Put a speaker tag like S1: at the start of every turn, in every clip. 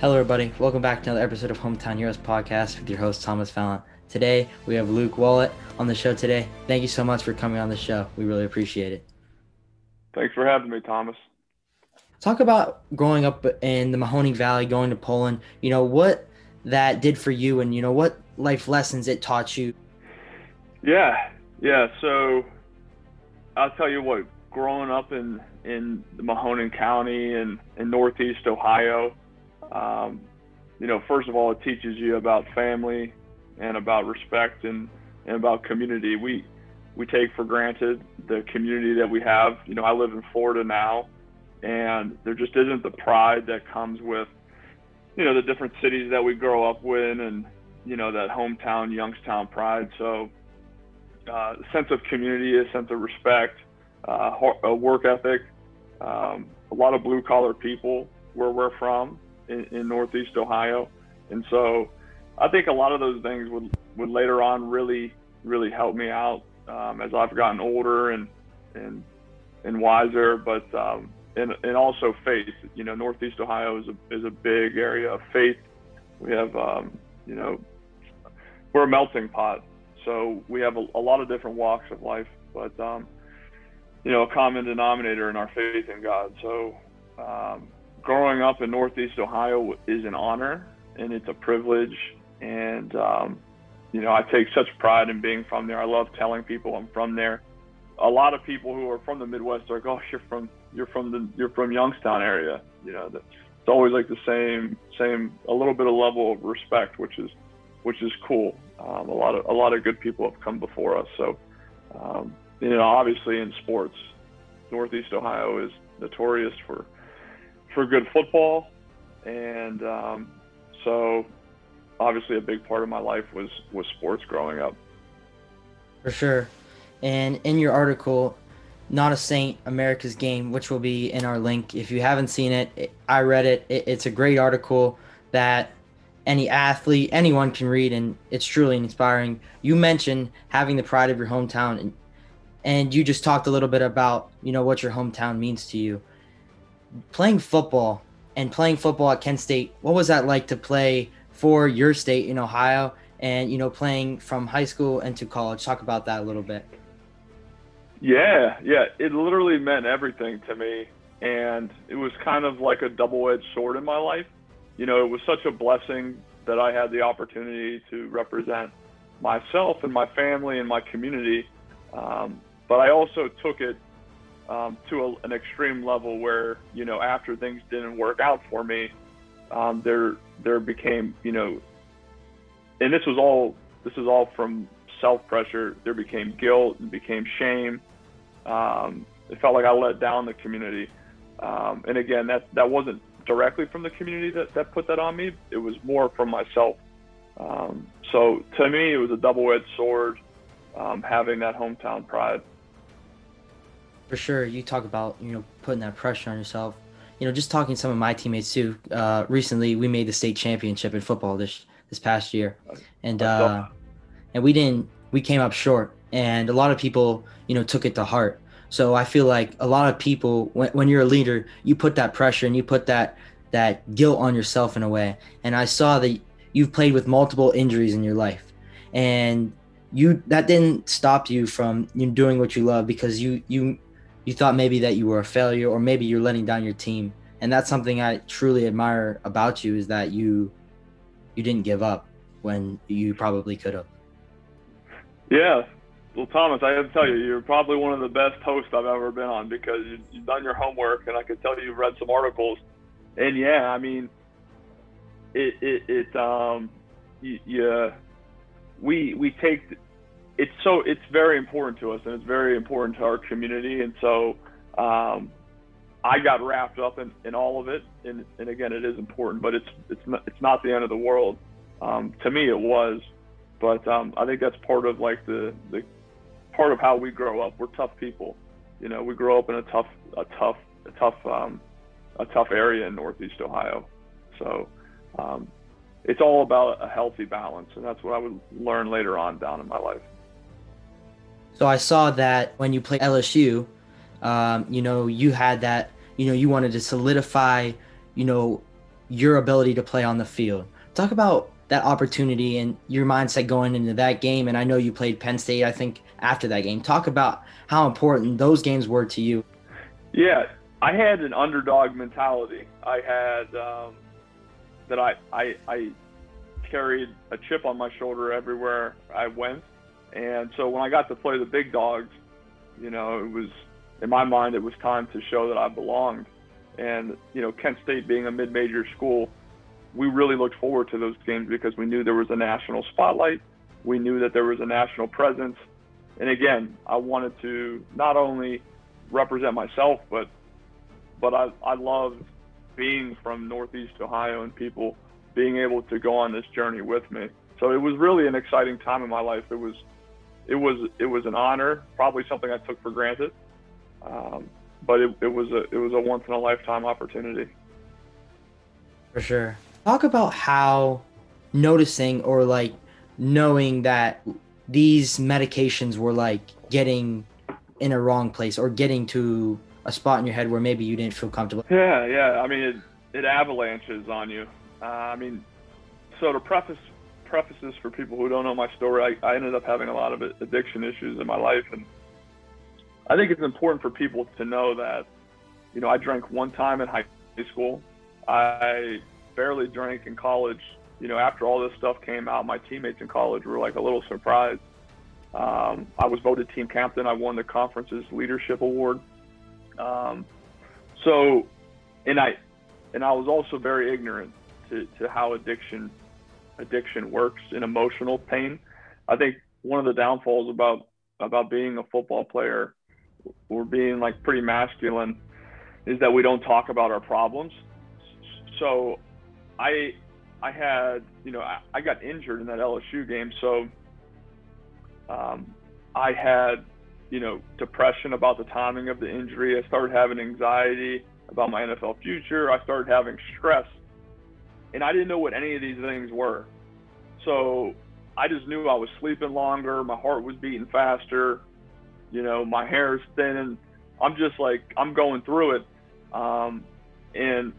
S1: Hello, everybody. Welcome back to another episode of Hometown Heroes podcast with your host, Thomas Fallon. Today, we have Luke Wollet on the show today. Thank you so much for coming on the show. We really appreciate it.
S2: Thanks for having me, Thomas.
S1: Talk about growing up in the Mahoning Valley, going to Poland. You know, what that did for you and, you know, what life lessons it taught you.
S2: Yeah, yeah. So I'll tell you what, growing up in, in Mahoning County and in Northeast Ohio, um, you know, first of all, it teaches you about family and about respect and, and about community. We we take for granted the community that we have. You know, I live in Florida now, and there just isn't the pride that comes with, you know, the different cities that we grow up with, and you know that hometown Youngstown pride. So, uh, sense of community, a sense of respect, uh, a work ethic, um, a lot of blue collar people where we're from in, in Northeast Ohio, and so I think a lot of those things would would later on really really help me out um, as I've gotten older and and and wiser, but um, and and also faith. You know, Northeast Ohio is a is a big area of faith. We have um, you know we're a melting pot, so we have a, a lot of different walks of life, but um, you know a common denominator in our faith in God. So um, growing up in Northeast Ohio is an honor and it's a privilege. And, um, you know, I take such pride in being from there. I love telling people I'm from there. A lot of people who are from the Midwest are like, oh, you're from, you're from the, you're from Youngstown area. You know, it's always like the same, same, a little bit of level of respect, which is, which is cool. Um, a lot of, a lot of good people have come before us. So, um, you know, obviously in sports, Northeast Ohio is notorious for, for good football, and um, so obviously a big part of my life was was sports growing up.
S1: For sure, and in your article, "Not a Saint: America's Game," which will be in our link. If you haven't seen it, I read it. It's a great article that any athlete, anyone can read, and it's truly inspiring. You mentioned having the pride of your hometown, and and you just talked a little bit about you know what your hometown means to you playing football and playing football at Kent State, what was that like to play for your state in Ohio and, you know, playing from high school into college? Talk about that a little bit.
S2: Yeah, yeah. It literally meant everything to me. And it was kind of like a double edged sword in my life. You know, it was such a blessing that I had the opportunity to represent myself and my family and my community. Um, but I also took it um, to a, an extreme level where you know after things didn't work out for me, um, there there became you know, and this was all this is all from self pressure. There became guilt and became shame. Um, it felt like I let down the community, um, and again that that wasn't directly from the community that, that put that on me. It was more from myself. Um, so to me, it was a double-edged sword um, having that hometown pride
S1: for sure you talk about you know putting that pressure on yourself. You know just talking to some of my teammates too uh, recently we made the state championship in football this this past year. And uh, and we didn't we came up short. And a lot of people you know took it to heart. So i feel like a lot of people when, when you're a leader you put that pressure and you put that that guilt on yourself in a way. And i saw that you've played with multiple injuries in your life. And you that didn't stop you from you doing what you love because you you you thought maybe that you were a failure or maybe you're letting down your team. And that's something i truly admire about you is that you you didn't give up when you probably could have.
S2: Yeah. Well thomas i have to tell you you're probably one of the best hosts i've ever been on because you've done your homework and i can tell you you've read some articles. And yeah i mean it it, it um yeah. We we take it's so it's very important to us and it's very important to our community and so um, I got wrapped up in, in all of it and, and again it is important but it's it's not, it's not the end of the world. Um, to me it was but um, I think that's part of like the the part of how we grow up. We're tough people you know we grow up in a tough a tough a tough um, a tough area in Northeast Ohio. So um, it's all about a healthy balance and that's what I would learn later on down in my life.
S1: So I saw that when you played LSU, um, you know, you had that, you know, you wanted to solidify, you know, your ability to play on the field. Talk about that opportunity and your mindset going into that game. And I know you played Penn State, I think, after that game. Talk about how important those games were to you.
S2: Yeah, I had an underdog mentality. I had um, that I, I, I carried a chip on my shoulder everywhere I went. And so when I got to play the big dogs, you know, it was in my mind it was time to show that I belonged. And you know, Kent State being a mid-major school, we really looked forward to those games because we knew there was a national spotlight. We knew that there was a national presence. And again, I wanted to not only represent myself, but but I, I loved being from Northeast Ohio and people being able to go on this journey with me. So it was really an exciting time in my life. It was it was it was an honor, probably something I took for granted. Um, but it, it was a it was a once in a lifetime opportunity.
S1: For sure. Talk about how noticing or like knowing that these medications were like getting in a wrong place or getting to a spot in your head where maybe you didn't feel comfortable.
S2: Yeah, yeah. I mean, it, it avalanches on you. Uh, I mean, so to preface prefaces for people who don't know my story, I, I ended up having a lot of addiction issues in my life, and I think it's important for people to know that, you know, I drank one time in high school. I barely drank in college. You know, after all this stuff came out, my teammates in college were like a little surprised. Um, I was voted team captain. I won the conference's leadership award. Um, so, and I, and I was also very ignorant to, to how addiction, addiction works in emotional pain. I think one of the downfalls about about being a football player we're being like pretty masculine is that we don't talk about our problems. So I I had you know I, I got injured in that LSU game, so um, I had you know depression about the timing of the injury. I started having anxiety about my NFL future. I started having stress, and I didn't know what any of these things were. So I just knew I was sleeping longer, my heart was beating faster, you know, my hair is thin and I'm just like, I'm going through it. Um, and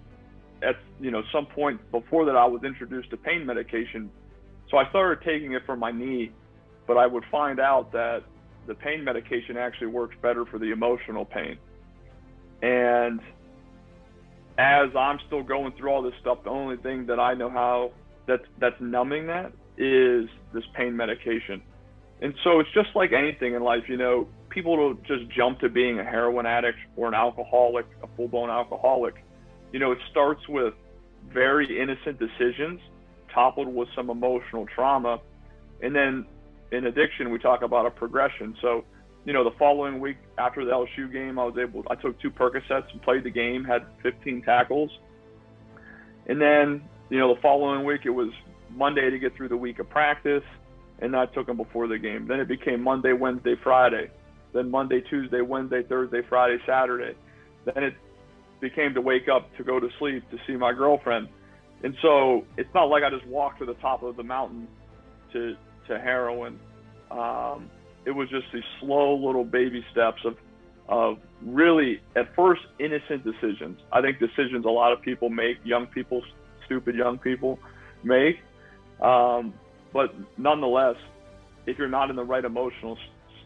S2: at, you know, some point before that, I was introduced to pain medication. So I started taking it for my knee, but I would find out that the pain medication actually works better for the emotional pain. And as I'm still going through all this stuff, the only thing that I know how that's that's numbing that is this pain medication. And so it's just like anything in life, you know, people don't just jump to being a heroin addict or an alcoholic, a full blown alcoholic. You know, it starts with very innocent decisions toppled with some emotional trauma. And then in addiction, we talk about a progression. So, you know, the following week after the LSU game, I was able, I took two Percocets and played the game, had 15 tackles. And then, you know, the following week, it was Monday to get through the week of practice, and I took them before the game. Then it became Monday, Wednesday, Friday then Monday, Tuesday, Wednesday, Thursday, Friday, Saturday. Then it became to wake up to go to sleep to see my girlfriend. And so it's not like I just walked to the top of the mountain to to heroin. Um, it was just these slow little baby steps of of really at first innocent decisions. I think decisions a lot of people make, young people, stupid young people make. Um, but nonetheless, if you're not in the right emotional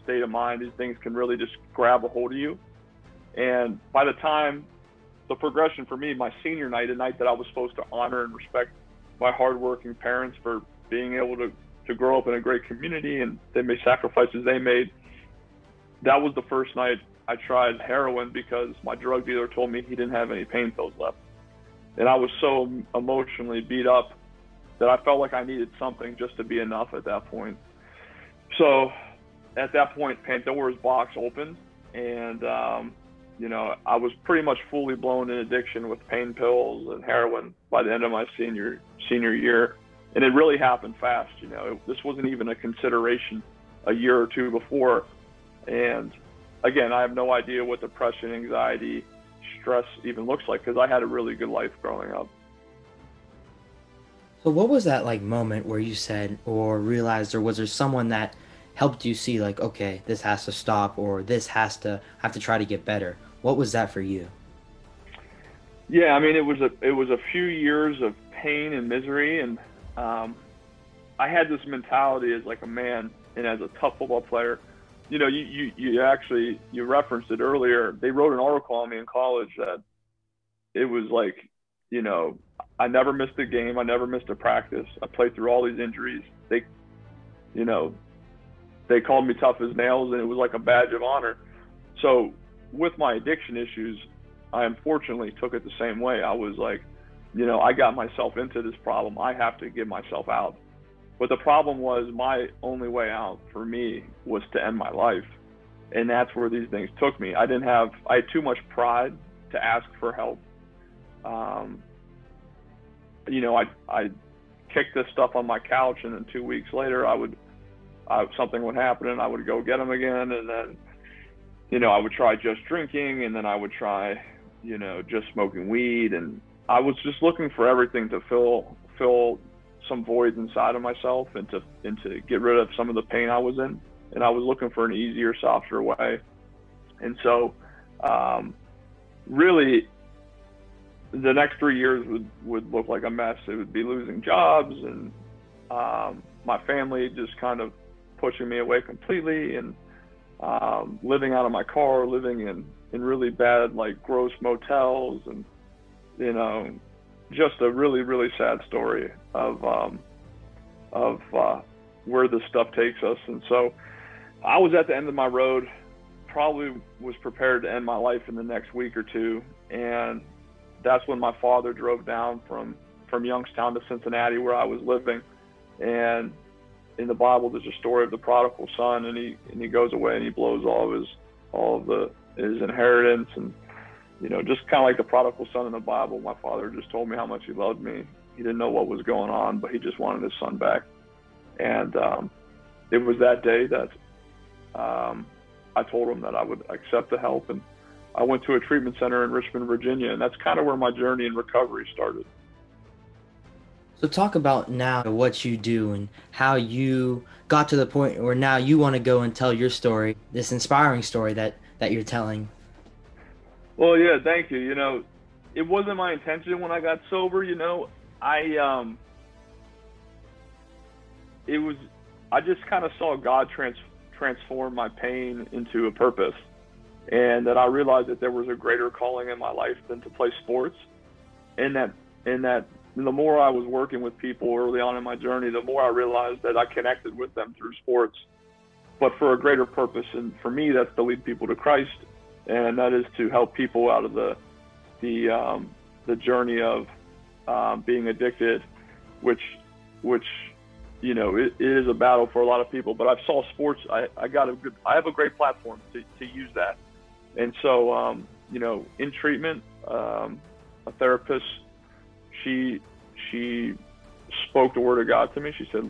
S2: state of mind, these things can really just grab a hold of you. And by the time the progression for me, my senior night, a night that I was supposed to honor and respect my hardworking parents for being able to, to grow up in a great community and they made sacrifices they made. That was the first night I tried heroin because my drug dealer told me he didn't have any pain pills left. And I was so emotionally beat up that I felt like I needed something just to be enough at that point. So at that point, Pandora's box opened, and um, you know I was pretty much fully blown in addiction with pain pills and heroin by the end of my senior senior year, and it really happened fast. You know, it, this wasn't even a consideration a year or two before, and again, I have no idea what depression, anxiety, stress even looks like because I had a really good life growing up.
S1: So, what was that like moment where you said or realized, or was there someone that helped you see like okay this has to stop or this has to have to try to get better what was that for you
S2: Yeah, I mean, it was a it was a few years of pain and misery, and um, I had this mentality as like a man and as a tough football player. You know, you, you you actually you referenced it earlier. They wrote an article on me in college that it was like, you know, I never missed a game. I never missed a practice. I played through all these injuries. They, you know, they called me tough as nails, and it was like a badge of honor. So with my addiction issues, I unfortunately took it the same way. I was like, you know, I got myself into this problem. I have to get myself out. But the problem was my only way out for me was to end my life. And that's where these things took me. I didn't have, I had too much pride to ask for help. Um, you know, I, I kicked this stuff on my couch and then two weeks later I would, I, something would happen and I would go get them again. And then, you know, I would try just drinking and then I would try, you know, just smoking weed. And I was just looking for everything to fill, fill some voids inside of myself and to, and to get rid of some of the pain I was in. And I was looking for an easier, softer way. And so, um, really, the next three years would, would look like a mess. It would be losing jobs and um, my family just kind of pushing me away completely and um, living out of my car, living in, in really bad, like gross motels and, you know, just a really, really sad story of, um, of uh, where this stuff takes us. And so I was at the end of my road, probably was prepared to end my life in the next week or two. And that's when my father drove down from, from Youngstown to Cincinnati where I was living. And in the Bible, there's a story of the prodigal son, and he and he goes away and he blows all of his all of the his inheritance, and you know, just kind of like the prodigal son in the Bible. My father just told me how much he loved me. He didn't know what was going on, but he just wanted his son back. And um, it was that day that um, I told him that I would accept the help, and I went to a treatment center in Richmond, Virginia, and that's kind of where my journey in recovery started.
S1: So talk about now what you do and how you got to the point where now you want to go and tell your story, this inspiring story that that you're telling.
S2: Well, yeah, thank you. You know, it wasn't my intention when I got sober, you know. I um it was I just kind of saw God trans transform my pain into a purpose. And that I realized that there was a greater calling in my life than to play sports. And that and that the more I was working with people early on in my journey, the more I realized that I connected with them through sports, but for a greater purpose. And for me, that's to lead people to Christ, and that is to help people out of the the um, the journey of um, being addicted, which which you know it, it is a battle for a lot of people. But I've saw sports. I, I got a good. I have a great platform to, to use that, and so um, you know in treatment, um, a therapist she she spoke the word of God to me. She said,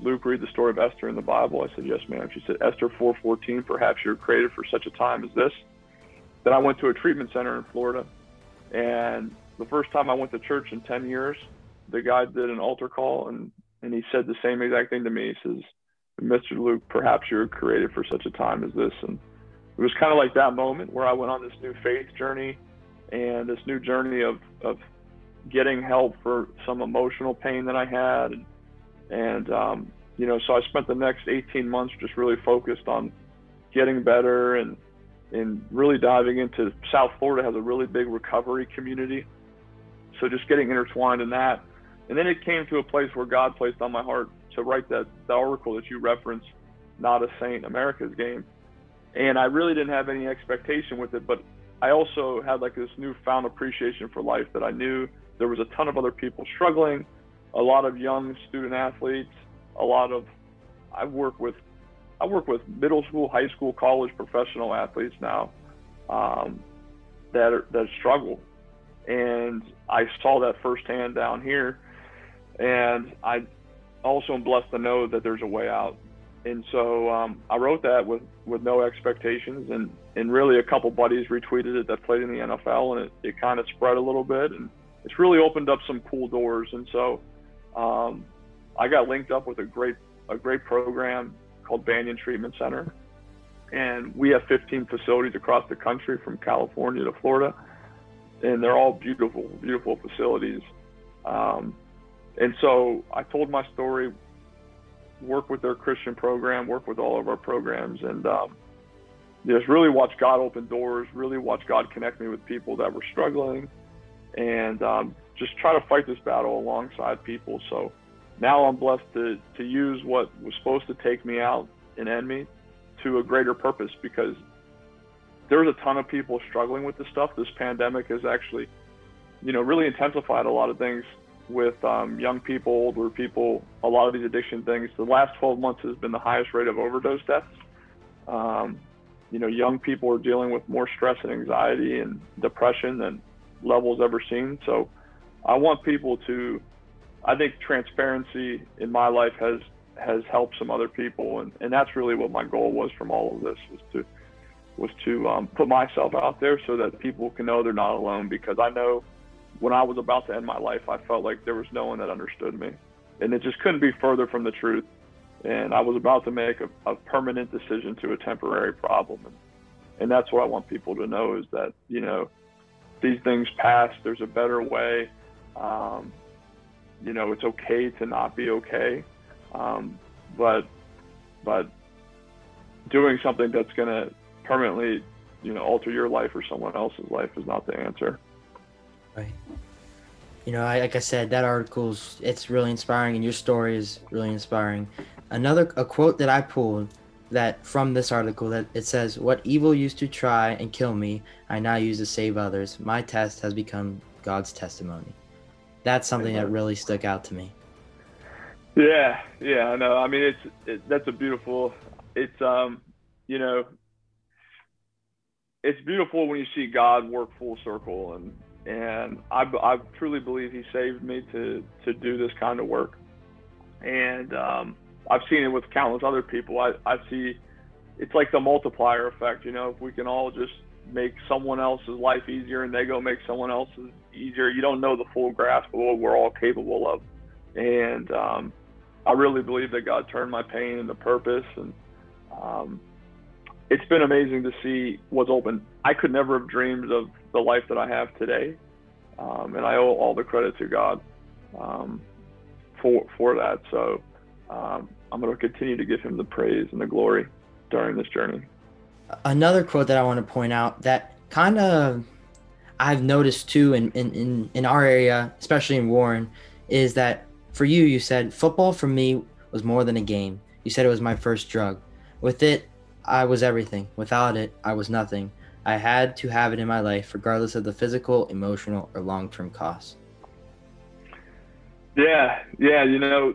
S2: Luke, read the story of Esther in the Bible. I said, yes, ma'am. She said, Esther 4.14, perhaps you're created for such a time as this. Then I went to a treatment center in Florida. And the first time I went to church in 10 years, the guy did an altar call and, and he said the same exact thing to me. He says, Mr. Luke, perhaps you're created for such a time as this. And it was kind of like that moment where I went on this new faith journey and this new journey of, of getting help for some emotional pain that I had, and, and um, you know, so I spent the next 18 months just really focused on getting better and and really diving into South Florida has a really big recovery community, so just getting intertwined in that, and then it came to a place where God placed on my heart to write that, that article that you referenced, not a saint, America's game, and I really didn't have any expectation with it, but I also had like this newfound appreciation for life that I knew. There was a ton of other people struggling, a lot of young student athletes, a lot of I work with I work with middle school, high school, college professional athletes now um, that are, that struggle, and I saw that firsthand down here, and I also am blessed to know that there's a way out. And so um, I wrote that with, with no expectations, and, and really a couple buddies retweeted it that played in the NFL, and it, it kind of spread a little bit, and it's really opened up some cool doors. And so um, I got linked up with a great a great program called Banyan Treatment Center, and we have 15 facilities across the country from California to Florida. and they're all beautiful, beautiful facilities. Um, and so I told my story, work with their Christian program, work with all of our programs, and um, just really watch God open doors, really watch God connect me with people that were struggling, and um, just try to fight this battle alongside people. So now I'm blessed to, to use what was supposed to take me out and end me to a greater purpose because there's a ton of people struggling with this stuff. This pandemic has actually, you know, really intensified a lot of things with um, young people, older people, a lot of these addiction things. The last 12 months has been the highest rate of overdose deaths. Um, you know, young people are dealing with more stress and anxiety and depression than levels ever seen. So I want people to, I think transparency in my life has has helped some other people, and, and that's really what my goal was from all of this was to was to um, put myself out there so that people can know they're not alone. Because I know when I was about to end my life, I felt like there was no one that understood me, and it just couldn't be further from the truth. And I was about to make a, a permanent decision to a temporary problem, and, and that's what I want people to know is that you know these things pass. There's a better way. Um, you know, it's okay to not be okay, um, but but doing something that's going to permanently, you know, alter your life or someone else's life is not the answer.
S1: Right. You know, I, like I said, that article's it's really inspiring, and your story is really inspiring. Another a quote that I pulled that from this article that it says, "What evil used to try and kill me, I now use to save others. My test has become God's testimony." That's something that really stuck out to me.
S2: Yeah, yeah, I know. I mean, it's it, that's a beautiful. It's um, you know, it's beautiful when you see God work full circle, and and I, I truly believe He saved me to to do this kind of work, and um, I've seen it with countless other people. I I see, it's like the multiplier effect. You know, if we can all just make someone else's life easier and they go make someone else's easier, you don't know the full grasp of what we're all capable of, and um, I really believe that God turned my pain into purpose and. Um, it's been amazing to see what's open. I could never have dreamed of the life that I have today, um, and I owe all the credit to God um, for for that. So um, I'm going to continue to give Him the praise and the glory during this journey.
S1: Another quote that I want to point out that kind of I've noticed too in, in, in, in our area, especially in Warren, is that for you, you said football for me was more than a game. You said it was my first drug. With it, I was everything. Without it, I was nothing. I had to have it in my life, regardless of the physical, emotional, or long term costs.
S2: Yeah, yeah. You know,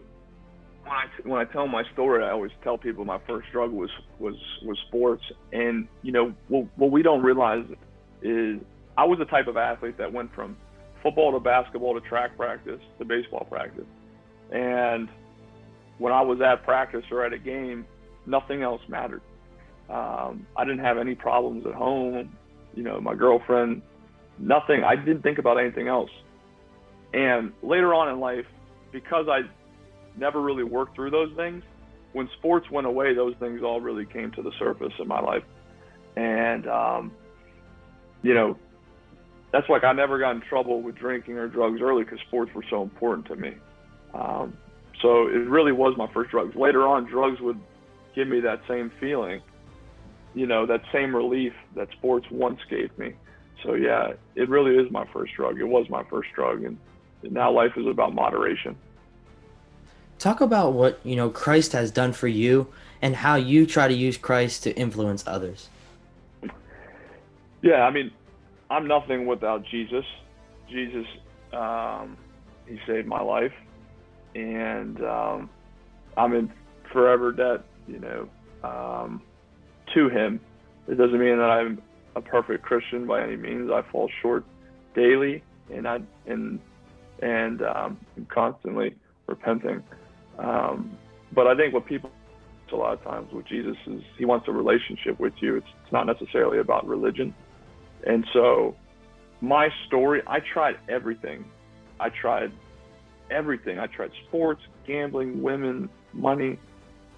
S2: when I when I tell my story, I always tell people my first drug was was was sports, and you know what, what we don't realize is I was the type of athlete that went from football to basketball to track practice to baseball practice, and when I was at practice or at a game, nothing else mattered. Um, I didn't have any problems at home. You know, my girlfriend, nothing. I didn't think about anything else. And later on in life, because I never really worked through those things, when sports went away, those things all really came to the surface in my life. And, um, you know, that's like I never got in trouble with drinking or drugs early because sports were so important to me. Um, so it really was my first drugs. Later on, drugs would give me that same feeling you know, that same relief that sports once gave me. So yeah, it really is my first drug. It was my first drug, and now life is about moderation.
S1: Talk about what you know Christ has done for you, and how you try to use Christ to influence others.
S2: Yeah, I mean, I'm nothing without Jesus. Jesus, um, He saved my life, and um, I'm in forever debt. You know, um, to Him. It doesn't mean that I'm a perfect Christian by any means. I fall short daily, and I and and um, I'm constantly repenting. Um, but I think what people a lot of times with Jesus is He wants a relationship with you. It's, it's not necessarily about religion. And so, my story, I tried everything. I tried everything. I tried sports, gambling, women, money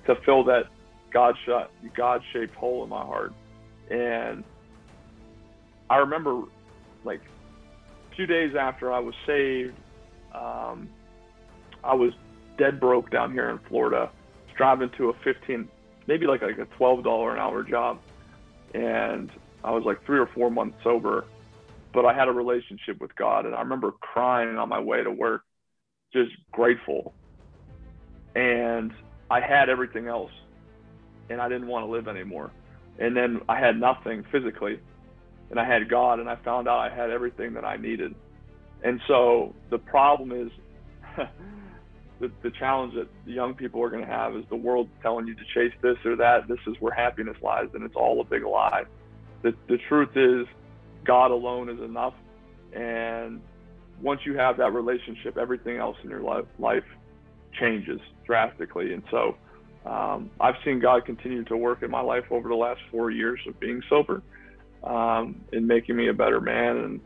S2: to fill that God shot God shaped hole in my heart. And I remember like a few days after I was saved, um, I was dead broke down here in Florida, driving to a 15, maybe like like a $12 an hour job, and I was like three or four months sober, but I had a relationship with God, and I remember crying on my way to work, just grateful, and I had everything else, and I didn't want to live anymore, and then I had nothing physically, and I had God, and I found out I had everything that I needed, and so the problem is. the, the challenge that the young people are going to have is the world telling you to chase this or that. This is where happiness lies, and it's all a big lie. The, the truth is, God alone is enough. And once you have that relationship, everything else in your life, life changes drastically. And so um, I've seen God continue to work in my life over the last four years of being sober um, and making me a better man. And,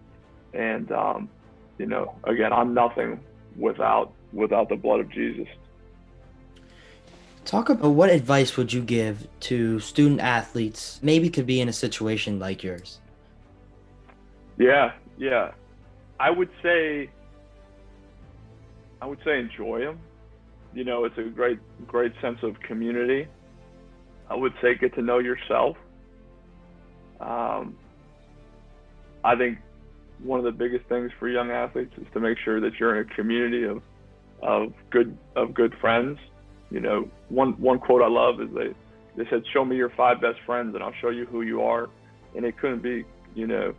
S2: and um, you know, again, I'm nothing without without the blood of Jesus.
S1: Talk about what advice would you give to student athletes, maybe could be in a situation like yours?
S2: Yeah, yeah. I would say, I would say enjoy them. You know, it's a great, great sense of community. I would say get to know yourself. Um, I think one of the biggest things for young athletes is to make sure that you're in a community of of good of good friends. You know, one one quote I love is they they said, "Show me your five best friends, and I'll show you who you are." And it couldn't be, you know,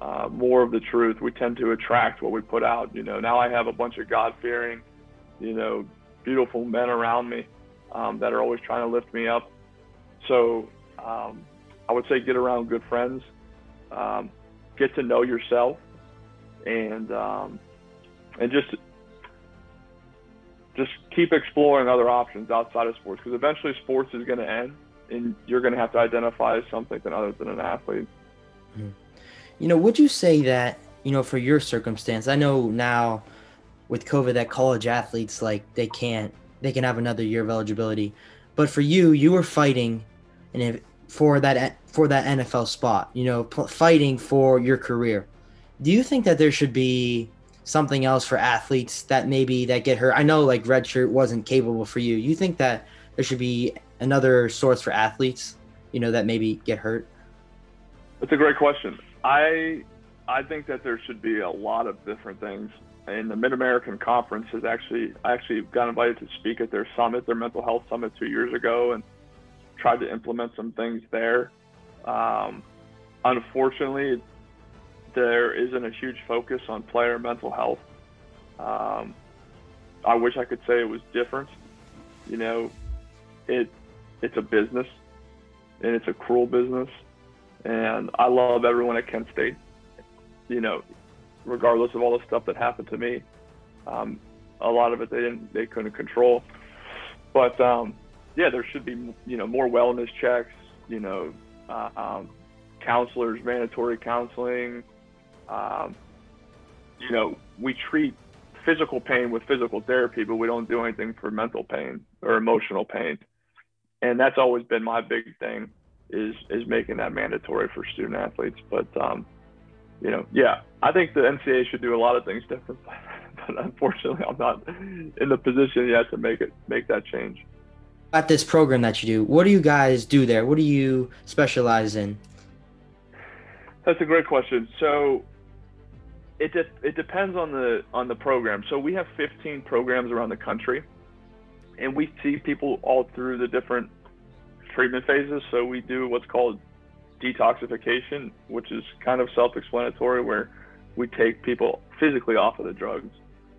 S2: uh, more of the truth. We tend to attract what we put out. You know, now I have a bunch of God-fearing, you know, beautiful men around me um, that are always trying to lift me up. So um, I would say get around good friends, um, get to know yourself, and um, and just just keep exploring other options outside of sports because eventually sports is going to end and you're going to have to identify as something other than an athlete.
S1: Hmm. You know, would you say that, you know, for your circumstance, I know now with COVID that college athletes, like they can't, they can have another year of eligibility. But for you, you were fighting and if, for that, for that NFL spot, you know, fighting for your career. Do you think that there should be something else for athletes that maybe that get hurt? I know like redshirt wasn't capable for you. You think that there should be another source for athletes, you know, that maybe get hurt?
S2: That's a great question. I I think that there should be a lot of different things. And the Mid American Conference has actually I actually got invited to speak at their summit, their mental health summit two years ago, and tried to implement some things there. Um, unfortunately, there isn't a huge focus on player mental health. Um, I wish I could say it was different. You know, it it's a business, and it's a cruel business. And I love everyone at Kent State. You know, regardless of all the stuff that happened to me, um, a lot of it they didn't they couldn't control. But um, yeah, there should be you know more wellness checks. You know, uh, um, counselors, mandatory counseling um, you know, we treat physical pain with physical therapy, but we don't do anything for mental pain or emotional pain. And that's always been my big thing is is making that mandatory for student athletes. But um, you know, yeah, I think the NCAA should do a lot of things different, but unfortunately, I'm not in the position yet to make it make that change.
S1: At this program that you do, what do you guys do there? What do you specialize in?
S2: That's a great question. So it de- it depends on the on the program. So we have 15 programs around the country, and we see people all through the different treatment phases. So we do what's called detoxification, which is kind of self-explanatory, where we take people physically off of the drugs.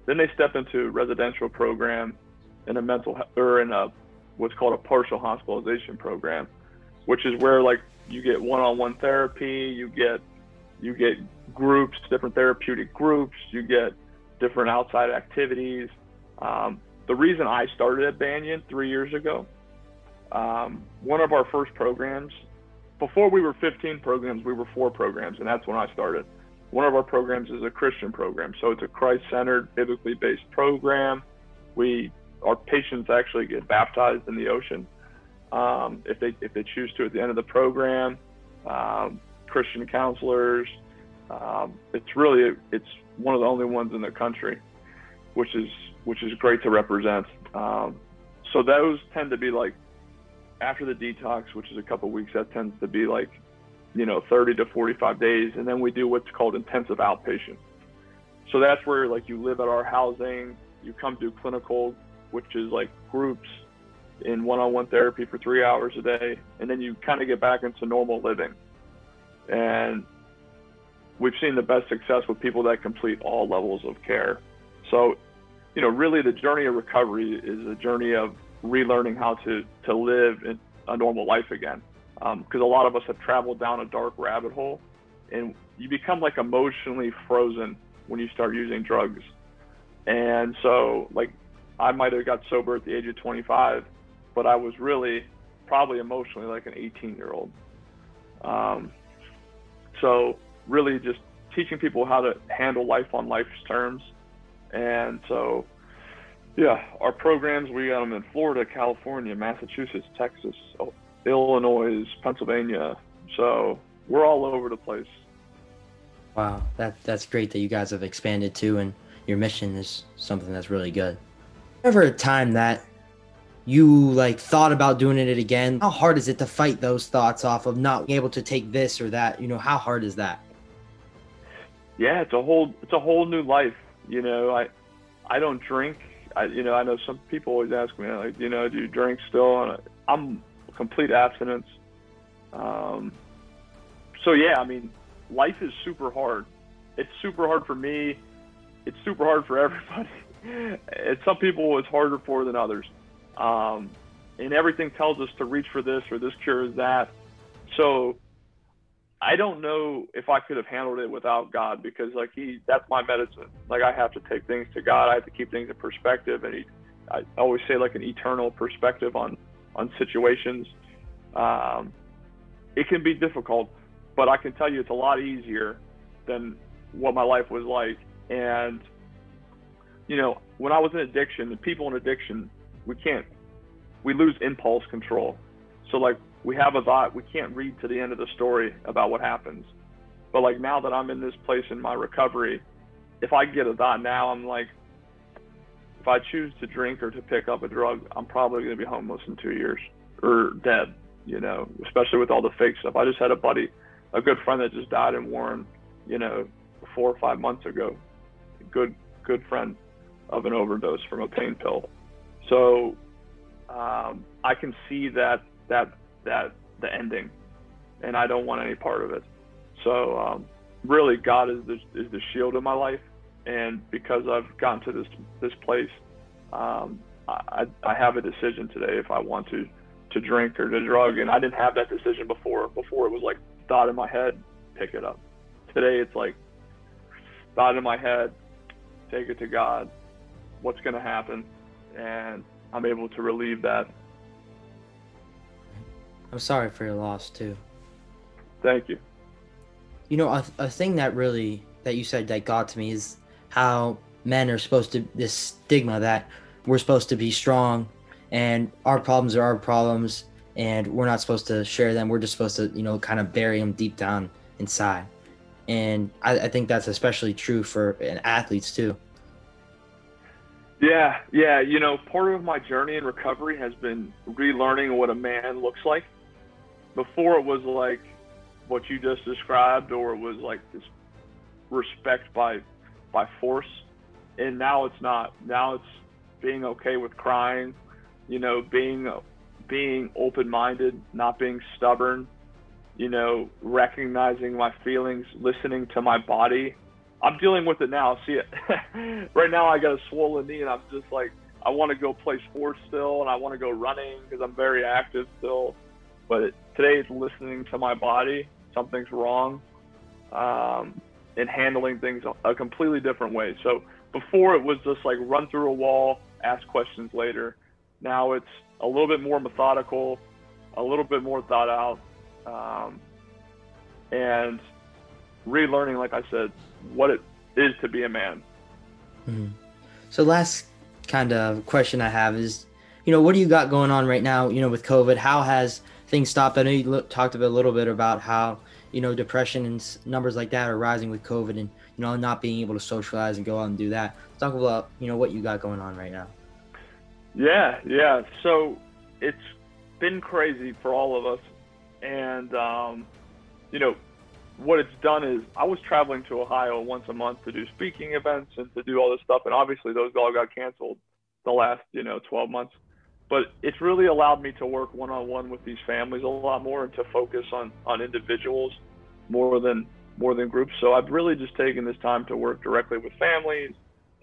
S2: Then they step into a residential program in a mental or in a what's called a partial hospitalization program, which is where like you get one-on-one therapy, you get you get groups, different therapeutic groups, you get different outside activities. Um, the reason I started at Banyan three years ago, um, one of our first programs, before we were 15 programs, we were four programs, and that's when I started. One of our programs is a Christian program, so it's a Christ-centered, biblically based program. We our patients actually get baptized in the ocean um, if they if they choose to at the end of the program. Um, Christian counselors. Um, it's really it's one of the only ones in the country, which is which is great to represent. Um, so those tend to be like after the detox, which is a couple weeks. That tends to be like you know 30 to 45 days, and then we do what's called intensive outpatient. So that's where like you live at our housing, you come do clinical, which is like groups in one-on-one therapy for three hours a day, and then you kind of get back into normal living. And we've seen the best success with people that complete all levels of care. So, you know, really the journey of recovery is a journey of relearning how to to live in a normal life again. Because um, a lot of us have traveled down a dark rabbit hole, and you become like emotionally frozen when you start using drugs. And so, like, I might have got sober at the age of 25, but I was really probably emotionally like an 18 year old. Um, so really just teaching people how to handle life on life's terms. And so, yeah, our programs, we got them in Florida, California, Massachusetts, Texas, oh, Illinois, Pennsylvania. So we're all over the place.
S1: Wow, that that's great that you guys have expanded too, and your mission is something that's really good. Ever a time that you like thought about doing it again? How hard is it to fight those thoughts off of not being able to take this or that? You know, how hard is that?
S2: Yeah, it's a whole it's a whole new life. You know, I I don't drink. I you know I know some people always ask me like you know do you drink still? And I'm complete abstinence. Um, so yeah, I mean, life is super hard. It's super hard for me. It's super hard for everybody. and some people it's harder for than others. Um, and everything tells us to reach for this or this cures that. So I don't know if I could have handled it without God because like he that's my medicine. Like I have to take things to God. I have to keep things in perspective and he I always say like an eternal perspective on on situations. Um, it can be difficult, but I can tell you it's a lot easier than what my life was like. And you know, when I was in addiction, the people in addiction, we can't we lose impulse control. So like we have a thought, we can't read to the end of the story about what happens. But like now that I'm in this place in my recovery, if I get a thought now, I'm like, if I choose to drink or to pick up a drug, I'm probably going to be homeless in two years or dead, you know, especially with all the fake stuff. I just had a buddy, a good friend that just died in Warren, you know, four or five months ago. Good, good friend of an overdose from a pain pill. So um, I can see that that that the ending, and I don't want any part of it. So um, really, God is the is the shield of my life, and because I've gotten to this this place, um, I I have a decision today if I want to to drink or to drug, and I didn't have that decision before. Before it was like thought in my head, pick it up. Today it's like thought in my head, take it to God. What's going to happen? And I'm able to relieve that.
S1: I'm sorry for your loss too.
S2: Thank you.
S1: You know, a, a thing that really that you said that got to me is how men are supposed to this stigma that we're supposed to be strong and our problems are our problems and we're not supposed to share them. We're just supposed to, you know, kind of bury them deep down inside. And I, I think that's especially true for athletes too.
S2: Yeah, yeah. You know, part of my journey in recovery has been relearning what a man looks like. Before it was like what you just described, or it was like this respect by by force, and now it's not. Now it's being okay with crying. You know, being being open-minded, not being stubborn. You know, recognizing my feelings, listening to my body, I'm dealing with it now. See it right now. I got a swollen knee, and I'm just like, I want to go play sports still, and I want to go running because I'm very active still. But it, today it's listening to my body. Something's wrong, um, and handling things a completely different way. So before it was just like run through a wall, ask questions later. Now it's a little bit more methodical, a little bit more thought out, um, and relearning, like I said, what it is to be a man.
S1: Mm-hmm. So, last kind of question I have is, you know, what do you got going on right now? You know, with COVID, how has things stopped? I know you talked a little bit about how you know, depression and numbers like that are rising with COVID and, you know, not being able to socialize and go out and do that. Talk about, you know, what you got going on right now.
S2: Yeah, yeah. So it's been crazy for all of us. And, um, you know, what it's done is I was traveling to Ohio once a month to do speaking events and to do all this stuff. And obviously those all got canceled the last, you know, 12 months. But it's really allowed me to work one on one with these families a lot more and to focus on, on individuals more than more than groups. So I've really just taken this time to work directly with families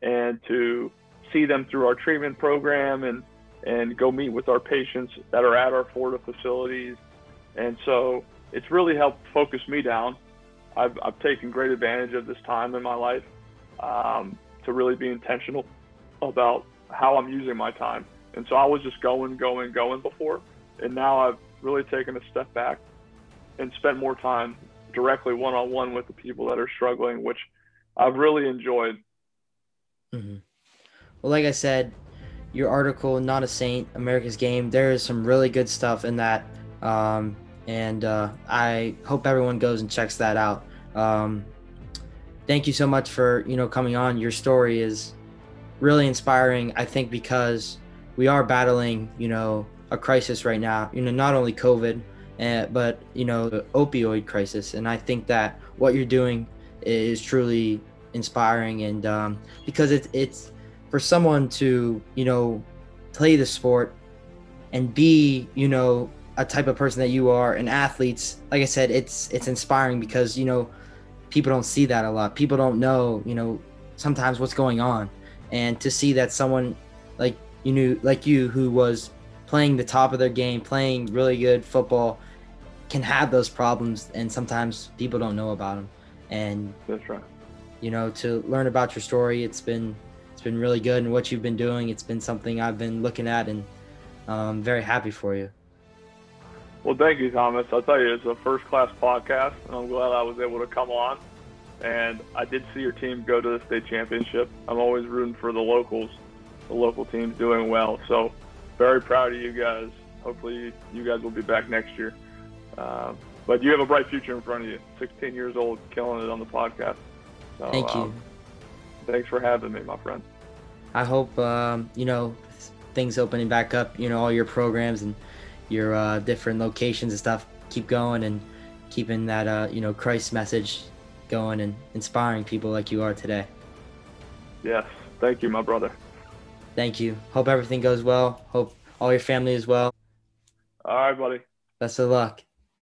S2: and to see them through our treatment program and and go meet with our patients that are at our Florida facilities. And so it's really helped focus me down. I've, I've taken great advantage of this time in my life um, to really be intentional about how I'm using my time. And so I was just going, going, going before. And now I've really taken a step back and spent more time directly one on one with the people that are struggling, which I've really enjoyed.
S1: Mm-hmm. Well, like I said, your article, Not a Saint, America's Game, there is some really good stuff in that. Um, and uh, I hope everyone goes and checks that out. Um, thank you so much for you know coming on. Your story is really inspiring. I think because we are battling you know a crisis right now. You know not only COVID, uh, but you know the opioid crisis, and I think that what you're doing is truly inspiring, and um, because it's it's for someone to you know play the sport and be you know a type of person that you are and athletes like i said it's it's inspiring because you know people don't see that a lot. People don't know you know sometimes what's going on. And to see that someone like you knew like you who was playing the top of their game playing really good football can have those problems and sometimes people don't know about them and
S2: that's right.
S1: you know to learn about your story it's been it's been really good and what you've been doing. It's been something i've been looking at and i'm um, very happy for you
S2: well, thank you, Thomas. I'll tell you, it's a first class podcast, and I'm glad I was able to come on. And I did see your team go to the state championship. I'm always rooting for the locals, the local teams doing well. So, very proud of you guys. Hopefully, you guys will be back next year. Uh, but you have a bright future in front of you. 16 years old, killing it on the podcast.
S1: So, Thank you. Um,
S2: thanks for having me, my friend.
S1: I hope um, you know things opening back up. You know all your programs and your uh, different locations and stuff keep going and keeping that uh, you know Christ message going and inspiring people like you are today.
S2: Yes, thank you, my brother.
S1: Thank you. Hope everything goes well. Hope all your family is well.
S2: All right, buddy.
S1: Best of luck.